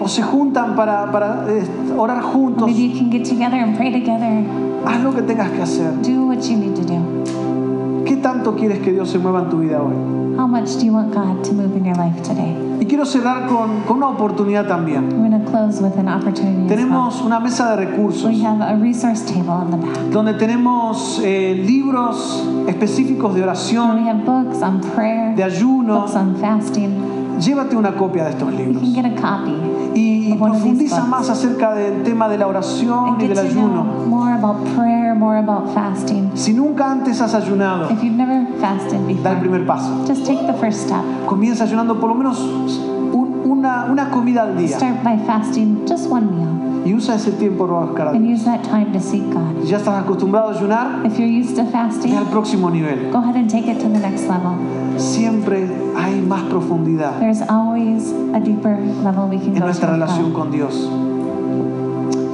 O se juntan para, para eh, orar Or juntos. maybe you can get together and pray together. Haz lo que tengas que hacer. Do what you need to do. ¿Qué tanto quieres que Dios se mueva en tu vida hoy? How much do you want God to move in your life today? Quiero cerrar con, con una oportunidad también. I'm going to close with an opportunity as well. Tenemos una mesa de recursos We have a resource table in the back. donde tenemos eh, libros específicos de oración, have books on prayer, de ayuno. books on fasting. Llévate una copia de estos You libros. can get a copy. Y profundiza más acerca del tema de la oración y del ayuno. more about prayer, more about fasting. Si nunca antes has ayunado, If you've never fasted da el before, primer paso. just take the first step. Comienza ayunando por lo menos un- una, una comida al día Start by fasting just one meal y usa ese tiempo para buscar a and Dios. use that time to seek Si God. ya estás acostumbrado a ayunar, If you're used to ve fasting, al próximo nivel. go ahead and take it to the next level. Siempre hay más profundidad There's always a deeper level we can en go to. nuestra with relación God. con Dios.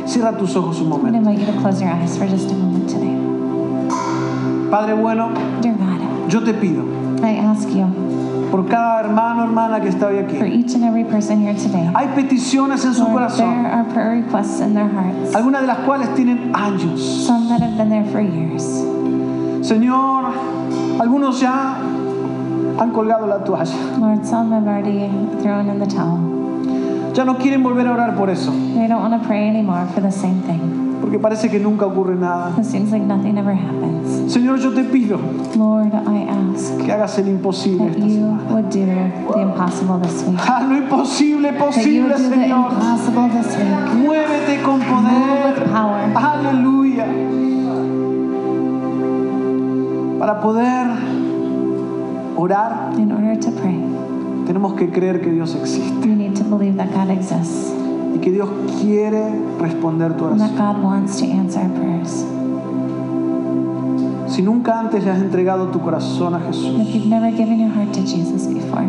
Cierra tus ojos un I'm going to momento. invite you to close your eyes for just a moment today. Padre bueno, Dear God, yo te pido I ask you por cada hermano hermana que está hoy for aquí. each and every person here today. Hay peticiones en su Lord, corazón, there are prayer requests in their hearts, algunas de las cuales tienen años. some that have been there for years. Señor, algunos ya han colgado la toalla. Lord, some have already thrown in the towel. Ya no quieren volver a orar por eso, They don't want to pray anymore for the same thing. porque parece que nunca ocurre nada. It seems like nothing ever happens. Señor, yo te pido Lord, I ask que hagas el imposible esta you semana. would do the impossible this week. Haz lo imposible posible, Señor. Muévete con poder. Aleluya. Para poder orar, In order to pray, tenemos que creer que Dios existe we need to believe that God exists y que Dios quiere responder tu and that oración. God wants to answer our prayers. Si nunca antes le has entregado tu corazón a Jesús, if you've never given your heart to Jesus before,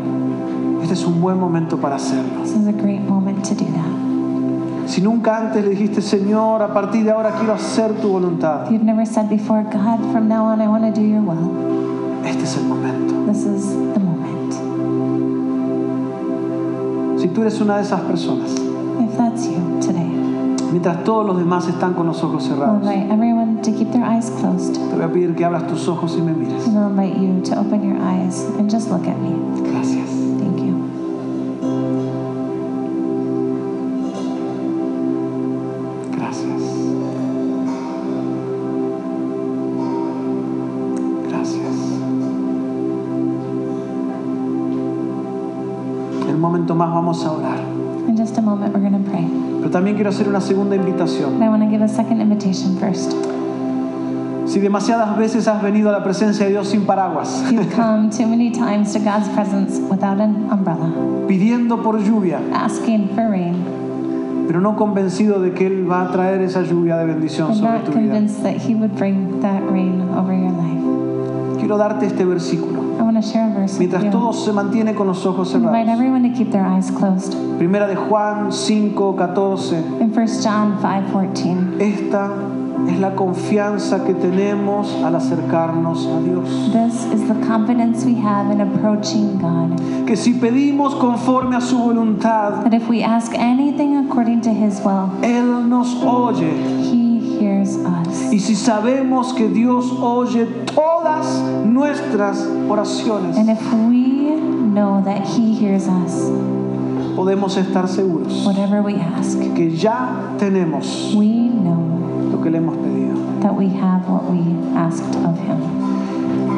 este es un buen momento para hacerlo. this is a great moment to do that. Si nunca antes le dijiste, Señor, a partir de ahora quiero hacer tu voluntad, If you've never said before, God, from now on I want to do your will, este es el momento. this is the moment. Si tú eres una de esas personas, If that's you today, mientras todos los demás están con los ojos cerrados, invite everyone to keep their eyes closed. te voy a pedir que abras tus ojos y me mires. And I'll invite you to open your eyes and just look at me. Gracias. Thank you. Gracias. Gracias. En un momento más vamos a orar. In just a moment, we're going to pray. Pero también quiero hacer una segunda invitación. But I want to give a second invitation first. Si demasiadas veces has venido a la presencia de Dios sin paraguas, You've come too many times to God's presence without an umbrella, pidiendo por lluvia, asking for rain, pero no convencido de que Él va a traer esa lluvia de bendición sobre tu vida. Quiero darte este versículo. I want to share a verse with Mientras todo se mantiene con los ojos Invite cerrados. everyone to keep their eyes closed. Primera de Juan 5, 14. In 1 John 5:14, Esta es la confianza que tenemos al acercarnos a Dios. this is the confidence we have in approaching God. Que si pedimos conforme a su voluntad, That if we ask anything according to His will, Él nos oye. He hears us. Y si sabemos que Dios oye todas nuestras oraciones, And if we know that He hears us, podemos estar seguros whatever we ask, que ya tenemos we lo que le hemos pedido. that we have what we asked of Him.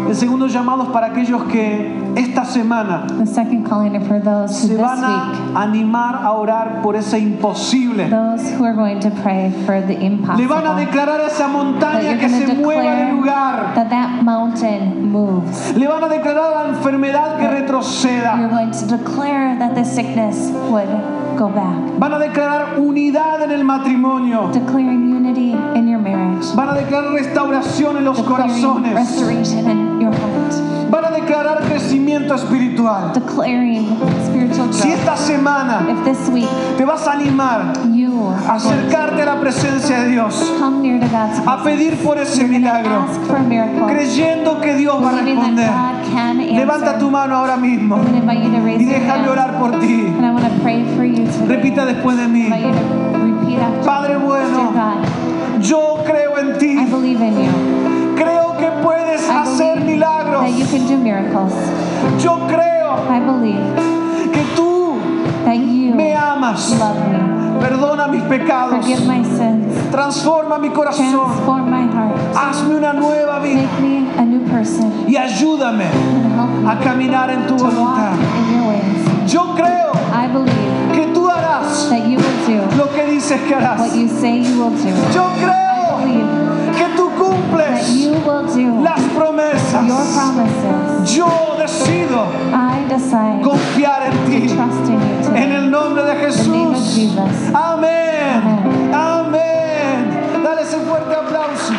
El segundo llamado es para aquellos que esta semana The second calling are for those who se this van week, a animar a orar por ese imposible. those who are going to pray for the Le van a declarar a esa That montaña you're que going se to mueva de declare lugar. that that mountain moves. Le van a declarar a la enfermedad que retroceda. You're going to declare that the sickness would go back. Van a declarar unidad en el matrimonio. Declaring unity in your marriage. Van a declarar restauración en los corazones. restoration in your heart. Van a declarar crecimiento espiritual. Declaring spiritual Si esta semana If this week te vas a animar you a acercarte a la presencia de Dios, to come near to God's a pedir por ese milagro, ask for a miracle. creyendo que Dios va a that responder. God can Levanta tu mano ahora mismo y déjame orar por ti. And I want to pray for you today. Repita después de mí. Padre bueno, yo creo en ti. I believe in you. Creo que puedes I hacer milagros. that you can do miracles. Yo creo I believe que tú that you me amas. love me. Perdona mis pecados. Forgive my sins. Transforma mi corazón. Transform my heart. Hazme una nueva vida Make me a new person y ayúdame a caminar en tu voluntad. Yo creo I believe that you will do. Lo que dices que harás. What you say you will do. Yo creo que tú cumples that you will do las promesas. Your promises. Yo decido I decide confiar en ti. To trust in you today. En el nombre de Jesús. Amén. Amén. Dale ese fuerte aplauso.